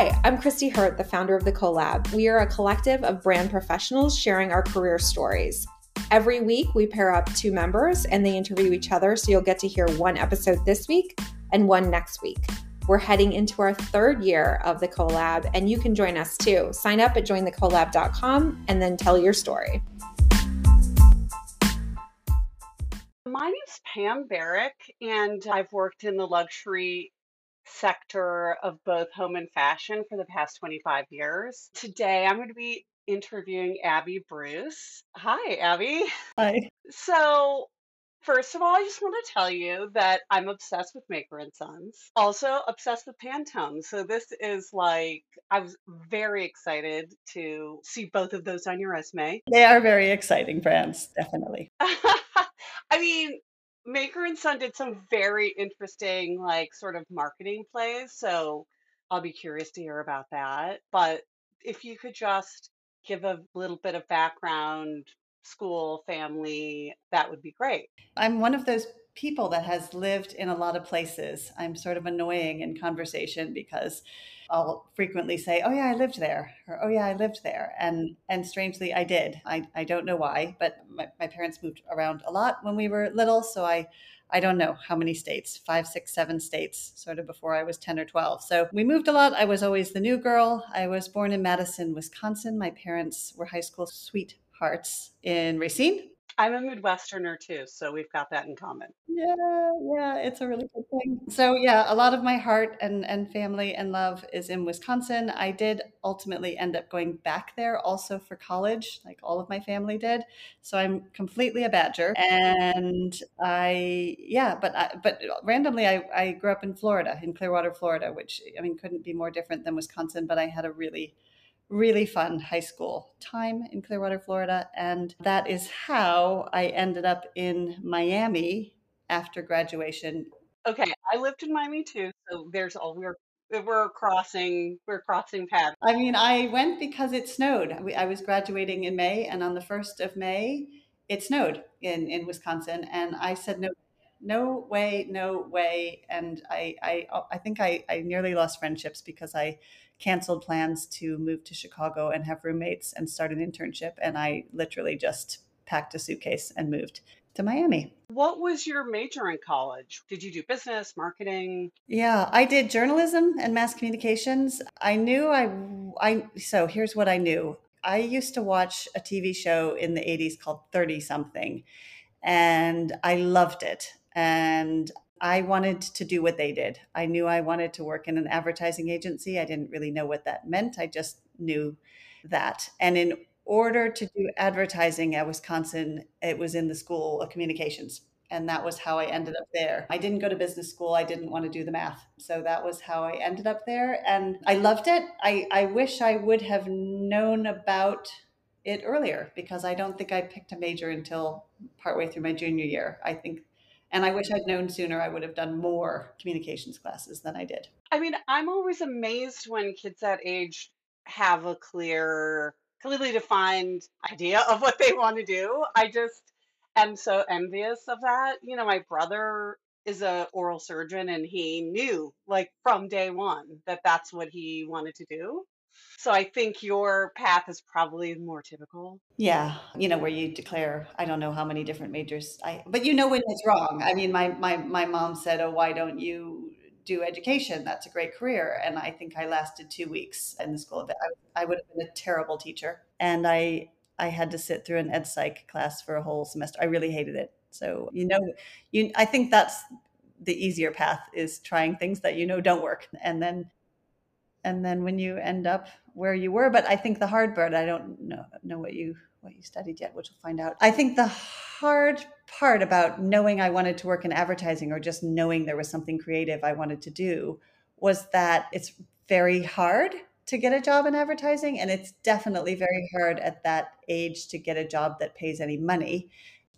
Hi, I'm Christy Hurt, the founder of The Collab. We are a collective of brand professionals sharing our career stories. Every week, we pair up two members and they interview each other, so you'll get to hear one episode this week and one next week. We're heading into our third year of the collab, and you can join us too. Sign up at jointhecollab.com and then tell your story. My name's Pam Berick, and I've worked in the luxury sector of both home and fashion for the past 25 years. Today, I'm going to be interviewing Abby Bruce. Hi, Abby. Hi. So, First of all, I just want to tell you that I'm obsessed with Maker and Sons. Also obsessed with Pantone. So this is like I was very excited to see both of those on your resume. They are very exciting brands, definitely. I mean, Maker and Son did some very interesting like sort of marketing plays, so I'll be curious to hear about that. But if you could just give a little bit of background school, family, that would be great. I'm one of those people that has lived in a lot of places. I'm sort of annoying in conversation because I'll frequently say, "Oh yeah, I lived there," or "Oh yeah, I lived there," and and strangely, I did. I I don't know why, but my, my parents moved around a lot when we were little, so I I don't know how many states, five, six, seven states, sort of before I was 10 or 12. So we moved a lot. I was always the new girl. I was born in Madison, Wisconsin. My parents were high school sweethearts in Racine. I'm a Midwesterner too, so we've got that in common. Yeah, yeah, it's a really good thing. So yeah, a lot of my heart and and family and love is in Wisconsin. I did ultimately end up going back there also for college, like all of my family did. So I'm completely a Badger, and I yeah, but I, but randomly I I grew up in Florida, in Clearwater, Florida, which I mean couldn't be more different than Wisconsin. But I had a really really fun high school time in Clearwater, Florida. And that is how I ended up in Miami after graduation. Okay, I lived in Miami too, so there's all we're we're crossing we're crossing paths. I mean, I went because it snowed. I was graduating in May, and on the first of May, it snowed in in Wisconsin, and I said no. No way, no way. And I, I, I think I, I nearly lost friendships because I canceled plans to move to Chicago and have roommates and start an internship. And I literally just packed a suitcase and moved to Miami. What was your major in college? Did you do business, marketing? Yeah, I did journalism and mass communications. I knew I I so here's what I knew. I used to watch a TV show in the 80s called 30 something and I loved it. And I wanted to do what they did. I knew I wanted to work in an advertising agency. I didn't really know what that meant. I just knew that. And in order to do advertising at Wisconsin, it was in the School of Communications. And that was how I ended up there. I didn't go to business school. I didn't want to do the math. So that was how I ended up there. And I loved it. I, I wish I would have known about it earlier because I don't think I picked a major until partway through my junior year. I think and I wish I'd known sooner, I would have done more communications classes than I did. I mean, I'm always amazed when kids that age have a clear, clearly defined idea of what they want to do. I just am so envious of that. You know, my brother is a oral surgeon and he knew like from day one that that's what he wanted to do. So I think your path is probably more typical. Yeah, you know where you declare I don't know how many different majors I but you know when it's wrong. I mean my my my mom said, "Oh, why don't you do education? That's a great career." And I think I lasted 2 weeks in the school of. I, I would have been a terrible teacher and I I had to sit through an ed psych class for a whole semester. I really hated it. So, you know, you I think that's the easier path is trying things that you know don't work and then and then when you end up where you were but i think the hard part i don't know know what you what you studied yet which we'll find out. I think the hard part about knowing i wanted to work in advertising or just knowing there was something creative i wanted to do was that it's very hard to get a job in advertising and it's definitely very hard at that age to get a job that pays any money.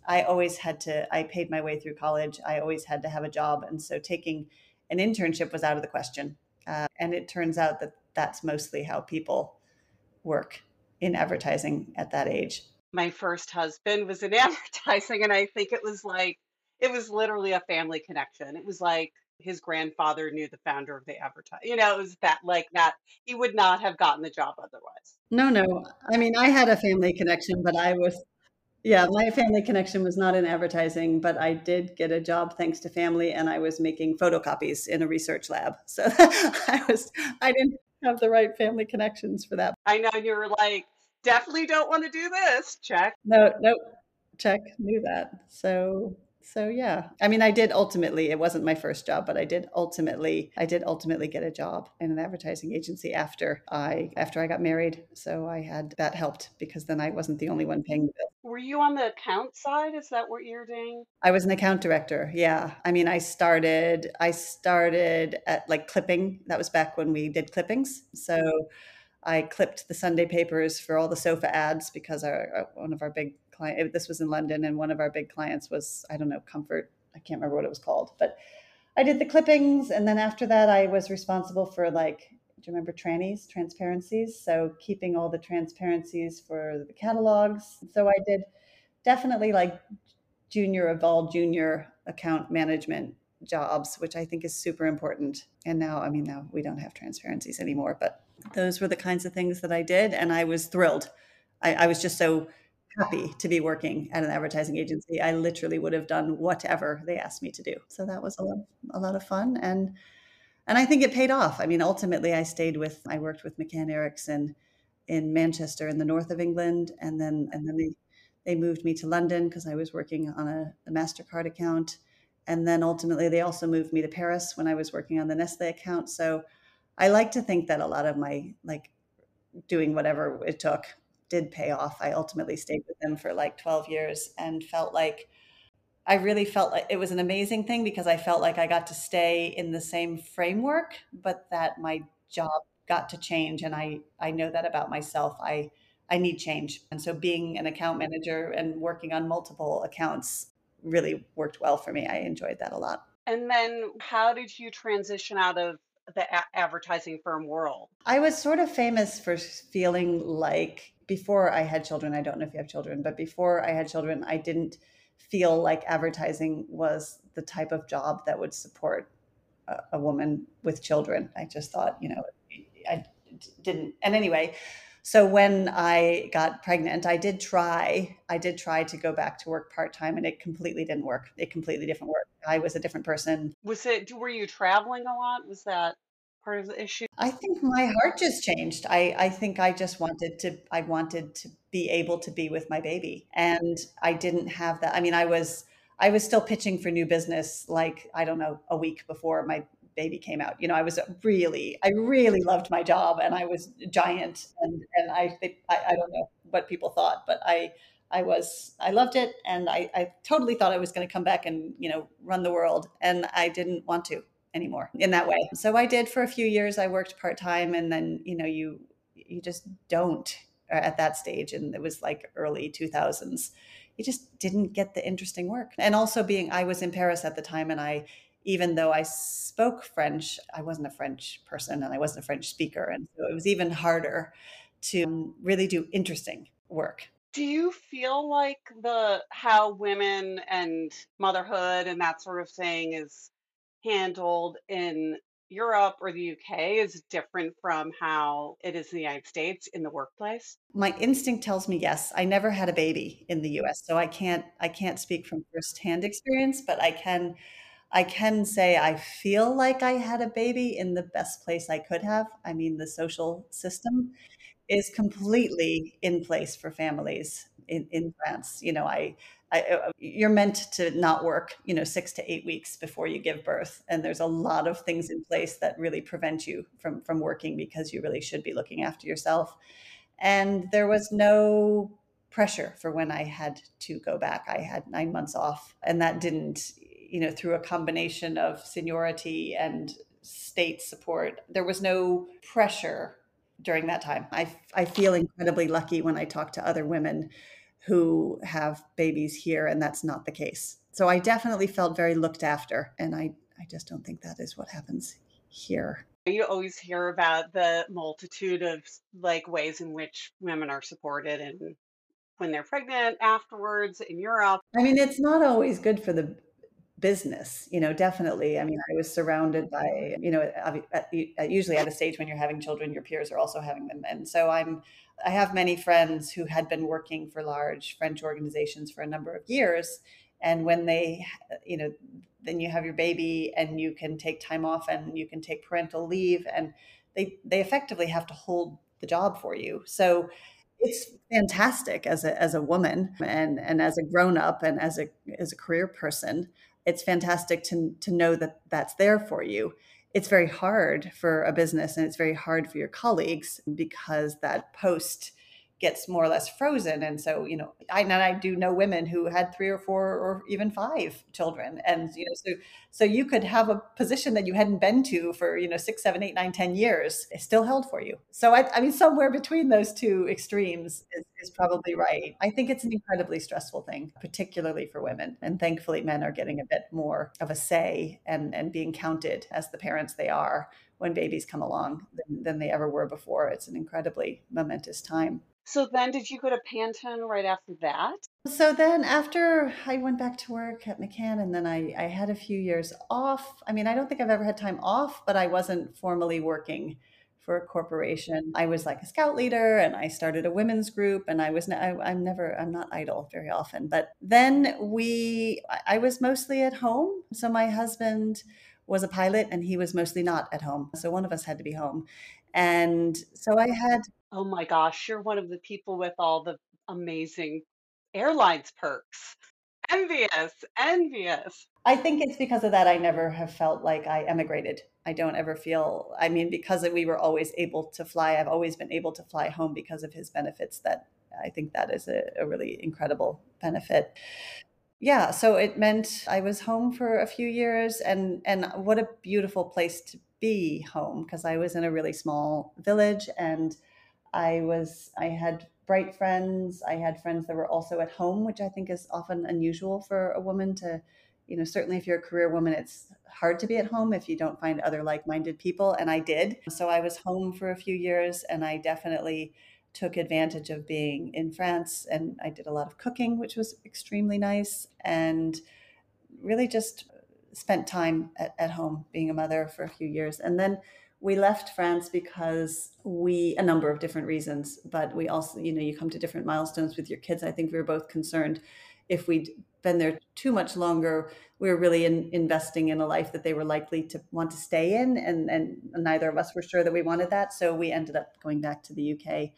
I always had to i paid my way through college. I always had to have a job and so taking an internship was out of the question uh, and it turns out that that's mostly how people work in advertising at that age. My first husband was in advertising, and I think it was like, it was literally a family connection. It was like his grandfather knew the founder of the advertise. You know, it was that like that he would not have gotten the job otherwise. No, no. I mean, I had a family connection, but I was yeah, my family connection was not in advertising, but I did get a job thanks to family and I was making photocopies in a research lab. So I was I didn't have the right family connections for that. I know you were like, definitely don't want to do this. Check. No, nope. Check. Knew that. So so yeah. I mean i did ultimately it wasn't my first job but i did ultimately i did ultimately get a job in an advertising agency after i after i got married. So i had that helped because then i wasn't the only one paying the bill were you on the account side? Is that what you're doing? I was an account director yeah. I mean i started i started at like clipping. That was back when we did clippings. So I clipped the Sunday papers for all the sofa ads because our, uh, one of our big client. This was in London, and one of our big clients was I don't know Comfort. I can't remember what it was called, but I did the clippings, and then after that, I was responsible for like. Do you remember trannies, transparencies? So keeping all the transparencies for the catalogs. So I did definitely like junior of all junior account management jobs, which I think is super important. And now, I mean, now we don't have transparencies anymore, but those were the kinds of things that I did. And I was thrilled. I, I was just so happy to be working at an advertising agency. I literally would have done whatever they asked me to do. So that was a lot, a lot of fun, and and I think it paid off. I mean, ultimately, I stayed with I worked with McCann Erickson in Manchester in the north of England, and then and then they they moved me to London because I was working on a, a Mastercard account, and then ultimately they also moved me to Paris when I was working on the Nestle account. So I like to think that a lot of my like doing whatever it took did pay off. I ultimately stayed with them for like 12 years and felt like I really felt like it was an amazing thing because I felt like I got to stay in the same framework, but that my job got to change. And I, I know that about myself. I, I need change. And so being an account manager and working on multiple accounts really worked well for me. I enjoyed that a lot. And then how did you transition out of the a- advertising firm world? I was sort of famous for feeling like before I had children, I don't know if you have children, but before I had children, I didn't feel like advertising was the type of job that would support a, a woman with children. I just thought, you know, I didn't. And anyway, so when I got pregnant, I did try. I did try to go back to work part time, and it completely didn't work. It completely different work. I was a different person. Was it? Were you traveling a lot? Was that? Part of the issue? I think my heart just changed. I, I think I just wanted to I wanted to be able to be with my baby. And I didn't have that. I mean, I was I was still pitching for new business like, I don't know, a week before my baby came out. You know, I was really, I really loved my job and I was giant and and I I, I don't know what people thought, but I I was I loved it and I, I totally thought I was going to come back and, you know, run the world. And I didn't want to anymore in that way. So I did for a few years. I worked part time, and then you know you you just don't uh, at that stage, and it was like early two thousands. You just didn't get the interesting work, and also being I was in Paris at the time, and I even though I spoke French, I wasn't a French person and I wasn't a French speaker, and so it was even harder to really do interesting work do you feel like the how women and motherhood and that sort of thing is handled in Europe or the UK is different from how it is in the United States in the workplace? My instinct tells me yes. I never had a baby in the US, so I can't I can't speak from firsthand experience, but I can I can say I feel like I had a baby in the best place I could have. I mean, the social system is completely in place for families in, in France. You know, I I, uh, you're meant to not work, you know, six to eight weeks before you give birth, and there's a lot of things in place that really prevent you from from working because you really should be looking after yourself. And there was no pressure for when I had to go back. I had nine months off, and that didn't, you know, through a combination of seniority and state support, there was no pressure during that time. I, I feel incredibly lucky when I talk to other women who have babies here, and that's not the case. So I definitely felt very looked after, and I, I just don't think that is what happens here. You always hear about the multitude of like ways in which women are supported and when they're pregnant afterwards in Europe. I mean, it's not always good for the business you know definitely. I mean i was surrounded by you know at, at, usually at a stage when you're having children your peers are also having them. And so i'm i have many friends who had been working for large french organizations for a number of years. And when they uh, you know then you have your baby and you can take time off and you can take parental leave and they they effectively have to hold the job for you. So it's fantastic as a as a woman and and as a grown up and as a as a career person it's fantastic to to know that that's there for you. It's very hard for a business and it's very hard for your colleagues because that post gets more or less frozen. And so, you know, I and I do know women who had three or four or even five children. And, you know, so so you could have a position that you hadn't been to for, you know, six, seven, eight, nine, ten years, it's still held for you. So I, I mean, somewhere between those two extremes is, is probably right. I think it's an incredibly stressful thing, particularly for women. And thankfully men are getting a bit more of a say and, and being counted as the parents they are when babies come along than, than they ever were before. It's an incredibly momentous time. So then did you go to Pantone right after that? So then after I went back to work at McCann and then I, I had a few years off. I mean, I don't think I've ever had time off, but I wasn't formally working for a corporation. I was like a scout leader and I started a women's group and I was, I, I'm never, I'm not idle very often. But then we, I was mostly at home. So my husband was a pilot and he was mostly not at home. So one of us had to be home. And so I had Oh my gosh, you're one of the people with all the amazing airlines perks. Envious, envious. I think it's because of that I never have felt like I emigrated. I don't ever feel, I mean, because we were always able to fly, I've always been able to fly home because of his benefits. That I think that is a, a really incredible benefit. Yeah, so it meant I was home for a few years and and what a beautiful place to be home because I was in a really small village and I was I had bright friends. I had friends that were also at home, which I think is often unusual for a woman to, you know, certainly if you're a career woman, it's hard to be at home if you don't find other like-minded people and I did. So I was home for a few years and I definitely took advantage of being in France and I did a lot of cooking, which was extremely nice and really just spent time at, at home being a mother for a few years. And then we left France because we a number of different reasons, but we also, you know, you come to different milestones with your kids. I think we were both concerned if we'd been there too much longer, we were really in, investing in a life that they were likely to want to stay in, and and neither of us were sure that we wanted that. So we ended up going back to the UK.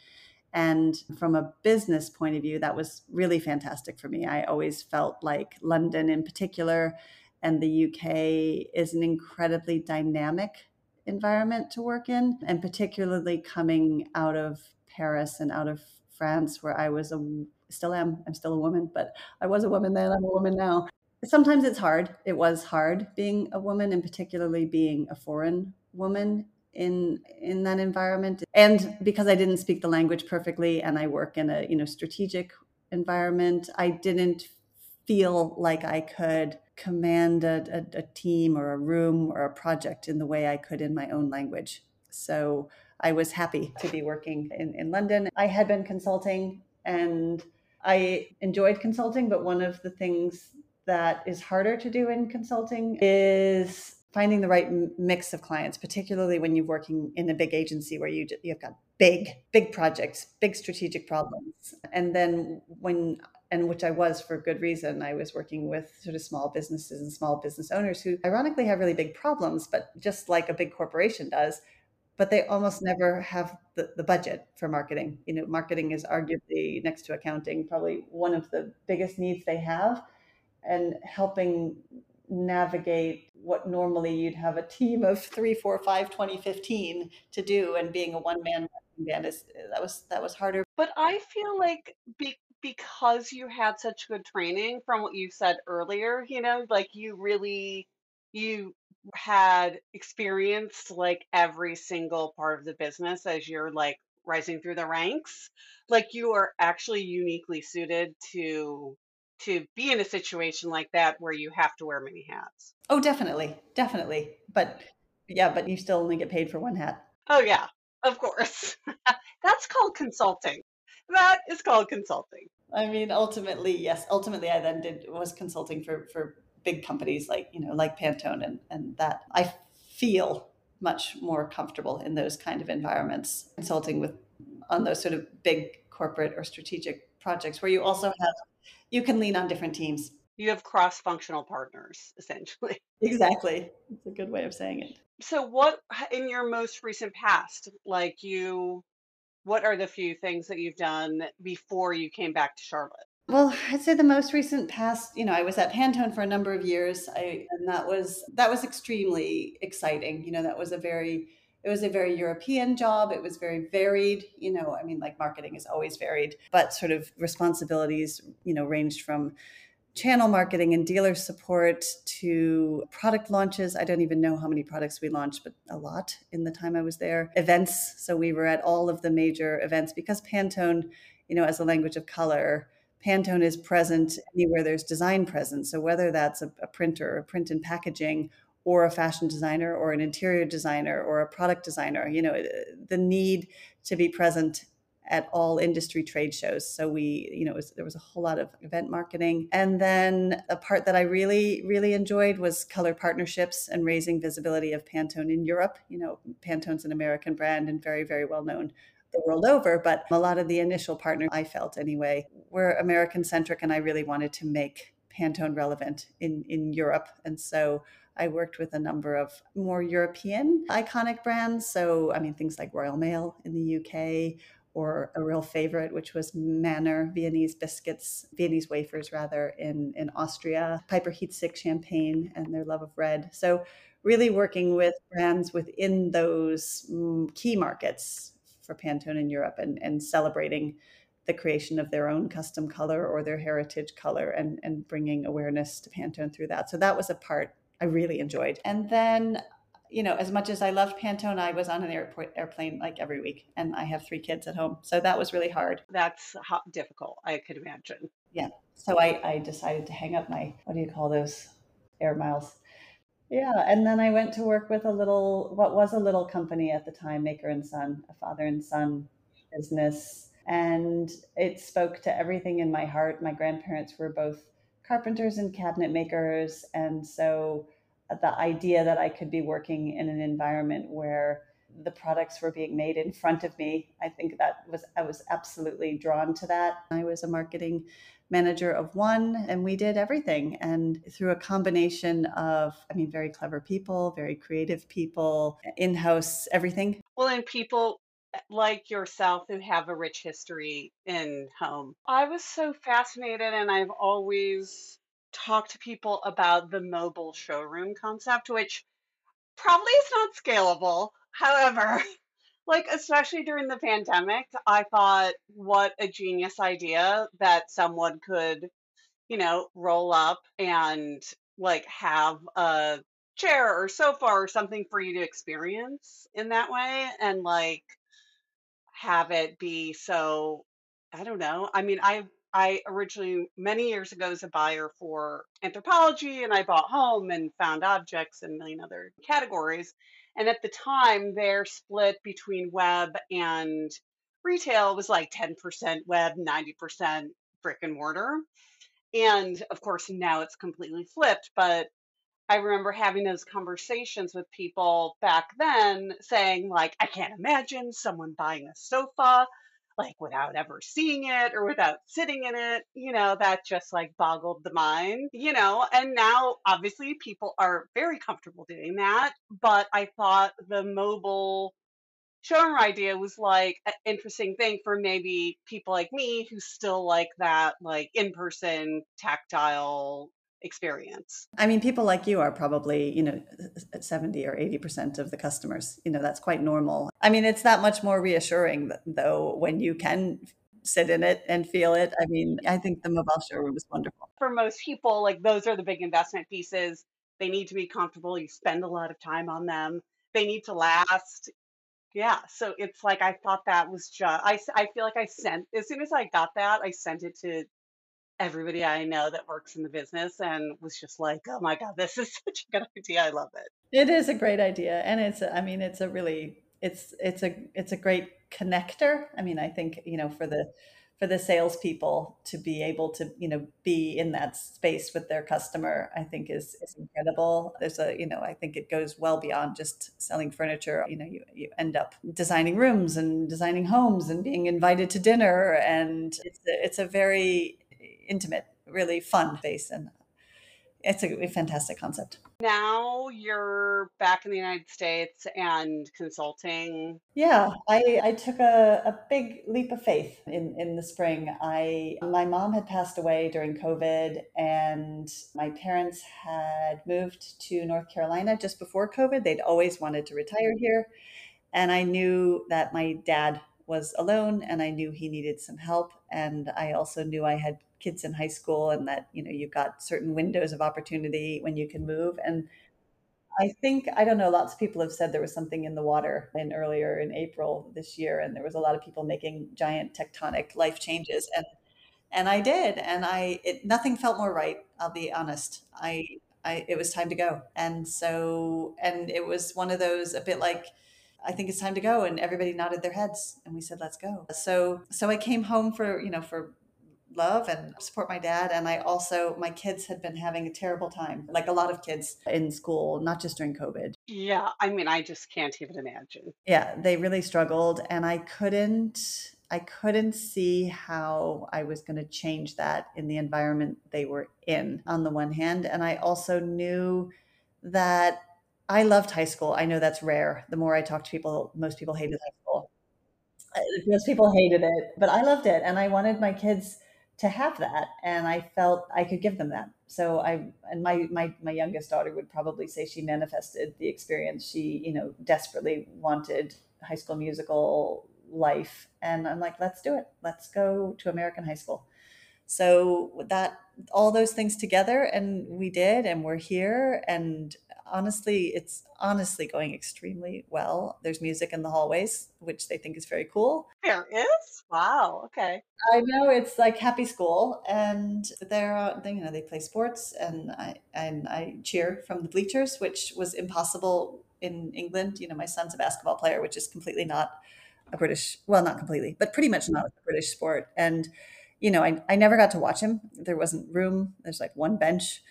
And from a business point of view, that was really fantastic for me. I always felt like London, in particular, and the UK is an incredibly dynamic environment to work in, and particularly coming out of Paris and out of France, where I was a still am I'm still a woman, but I was a woman then, I'm a woman now. Sometimes it's hard. It was hard being a woman, and particularly being a foreign woman in in that environment. And because I didn't speak the language perfectly, and I work in a you know strategic environment, I didn't feel like I could command a, a, a, team or a room or a project in the way I could in my own language. So I was happy to be working in, in London. I had been consulting and I enjoyed consulting, but one of the things that is harder to do in consulting is finding the right mix of clients, particularly when you're working in a big agency where you you've got big big projects, big strategic problems, and then when and which I was for good reason. I was working with sort of small businesses and small business owners who ironically have really big problems, but just like a big corporation does, but they almost never have the, the budget for marketing. You know, marketing is arguably next to accounting, probably one of the biggest needs they have. And helping navigate what normally you'd have a team of three, four, five, 20, 15 to do and being a one man band is that was that was harder. But I feel like be, because you had such good training from what you said earlier, you know, like you really you had experienced like every single part of the business as you're like rising through the ranks. Like you are actually uniquely suited to to be in a situation like that where you have to wear many hats. Oh, definitely. Definitely. But yeah, but you still only get paid for one hat. Oh yeah, of course. That's called consulting. That is called consulting. I mean, ultimately, yes. Ultimately, I then did was consulting for for big companies like you know like Pantone and and that. I feel much more comfortable in those kind of environments consulting with on those sort of big corporate or strategic projects where you also have you can lean on different teams. You have cross-functional partners essentially. Exactly. It's a good way of saying it. So what in your most recent past like you what are the few things that you've done before you came back to charlotte well, I'd say the most recent past, you know, I was at Pantone for a number of years. I and that was that was extremely exciting. You know, that was a very it was a very European job. It was very varied. You know, I mean, like marketing is always varied, but sort of responsibilities, you know, ranged from channel marketing and dealer support to product launches. I don't even know how many products we launched, but a lot in the time I was there. Events. So we were at all of the major events because Pantone, you know, as a language of color, Pantone is present anywhere there's design present. So whether that's a, a printer, a print and packaging, or a fashion designer, or an interior designer, or a product designer, you know, the need to be present at all industry trade shows. So we, you know, was, there was a whole lot of event marketing. And then a part that I really, really enjoyed was color partnerships and raising visibility of Pantone in Europe. You know, Pantone's an American brand and very, very well known the world over, but a lot of the initial partners I felt anyway were American centric, and I really wanted to make Pantone relevant in in Europe, and so. I worked with a number of more European iconic brands. So, I mean, things like Royal Mail in the UK, or a real favorite, which was Manner Viennese biscuits, Viennese wafers rather, in, in Austria, Piper Heidsieck champagne and their love of red. So really working with brands within those mm, key markets for Pantone in Europe and, and celebrating the creation of their own custom color or their heritage color and, and bringing awareness to Pantone through that. So that was a part I really enjoyed. And then, you know, as much as I loved Pantone, I was on an airport airplane like every week, and I have three kids at home, so that was really hard. That's difficult. I could imagine. Yeah. So I, I decided to hang up my what do you call those air miles? Yeah, and then I went to work with a little, what was a little company at the time, Maker and Son, a father and son business. And it spoke to everything in my heart. My grandparents were both carpenters and cabinet makers. And so the idea that I could be working in an environment where the products were being made in front of me, I think that was, I was absolutely drawn to that. I was a marketing manager of one and we did everything. And through a combination of i mean very clever people very creative people in-house everything. Well and people eh, like yourself who have a rich history in home. I was so fascinated and i've always talked to people about the mobile showroom concept which probably is not scalable. However like especially during the pandemic i thought what a genius idea that someone could you know roll up and like have a chair or sofa or something for you to experience in that way and like have it be so i don't know. I mean i I originally, many years ago, was a buyer for Anthropologie and I bought home and found objects and a million other categories. And at the time, their split between web and retail was like 10% web, 90% brick and mortar. And of course, now it's completely flipped. But I remember having those conversations with people back then saying, like, I can't imagine someone buying a sofa like without ever seeing it or without sitting in it, you know, that just like boggled the mind, you know. And now obviously people are very comfortable doing that. But I thought the mobile showroom idea was like an interesting thing for maybe people like me who still like that like in person tactile experience. I mean, people like you are probably, you know, uh, 70 or 80% of the customers. You know, that's quite normal. I mean, it's that much more reassuring, though, when you can sit in it and feel it. I mean, I think the mobile showroom is wonderful. For most people, like those are the big investment pieces. They need to be comfortable. You spend a lot of time on them. They need to last. Yeah. So it's like I thought that was just, I, I feel like I sent, as soon as I got that, I sent it to everybody I know that works in the business and was just like, oh my God, this is such a good idea. I love it. It is a great idea. And it's, I mean, it's a really, it's, it's a, it's a great connector. I mean, I think, you know, for the, for the salespeople to be able to, you know, be in that space with their customer, I think is is incredible. There's a, you know, I think it goes well beyond just selling furniture. You know, you, you end up designing rooms and designing homes and being invited to dinner, and it's a, it's a very intimate, really fun space, and it's a, a fantastic concept. Now you're back in the United States and consulting. Yeah, I, I took a, a big leap of faith in, in the spring. I my mom had passed away during COVID and my parents had moved to North Carolina just before COVID. They'd always wanted to retire here. And I knew that my dad was alone and I knew he needed some help. And I also knew I had kids in high school and that you know you've got certain windows of opportunity when you can move and I think I don't know. Lots of people have said there was something in the water in earlier in April this year, and there was a lot of people making giant tectonic life changes, and and I did, and I it nothing felt more right. I'll be honest. I I it was time to go, and so and it was one of those a bit like I think it's time to go, and everybody nodded their heads, and we said let's go. So so I came home for you know for love and support my dad. And I also, my kids had been having a terrible time, like a lot of kids in school, not just during COVID. Yeah. I mean, I just can't even imagine. Yeah. They really struggled. And I couldn't, I couldn't see how I was going to change that in the environment they were in, on the one hand. And I also knew that I loved high school. I know that's rare. The more I talk to people, most people hated high school. Uh, most people hated it, but I loved it. And I wanted my kids to have that and i felt i could give them that. So i and my my my youngest daughter would probably say she manifested the experience she you know desperately wanted high school musical life and i'm like let's do it. Let's go to american high school. So that all those things together and we did and we're here and honestly, it's honestly going extremely well. There's music in the hallways, which they think is very cool. There is? Wow. Okay. I know it's like happy school, and they're uh, they, you know they play sports, and I and I cheer from the bleachers, which was impossible in England. You know, my son's a basketball player, which is completely not a British, well, not completely, but pretty much not a British sport, and you know, I, I never got to watch him. There wasn't room. There's like one bench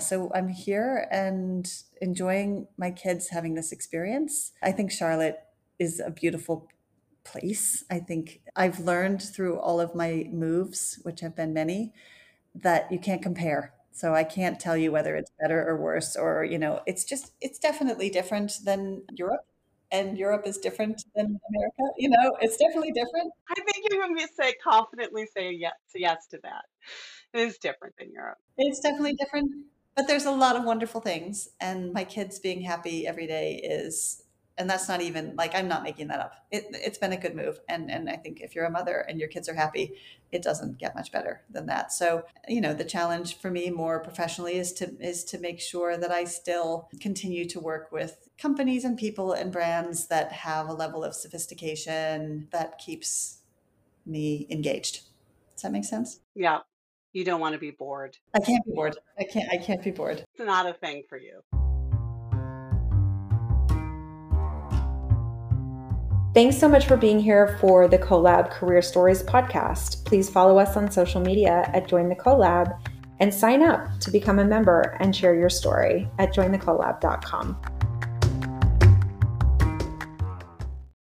so I'm here and enjoying my kids having this experience. I think Charlotte is a beautiful place. I think I've learned through all of my moves, which have been many, that you can't compare. So I can't tell you whether it's better or worse or, you know, it's just, it's definitely different than Europe. And Europe is different than America. You know, it's definitely different. I think you can say confidently say yes, yes to that. It is different than Europe. It's definitely different but there's a lot of wonderful things and my kids being happy every day is and that's not even like i'm not making that up. It, it's been a good move and and i think if you're a mother and your kids are happy it doesn't get much better than that. So you know the challenge for me more professionally is to is to make sure that i still continue to work with companies and people and brands that have a level of sophistication that keeps me engaged. Does that make sense? Yeah you don't want to be bored. I can't be bored. I can't I can't be bored. It's not a thing for you. Thanks so much for being here for the Collab Career Stories podcast. Please follow us on social media at Join the Collab and sign up to become a member and share your story at jointhecollab.com.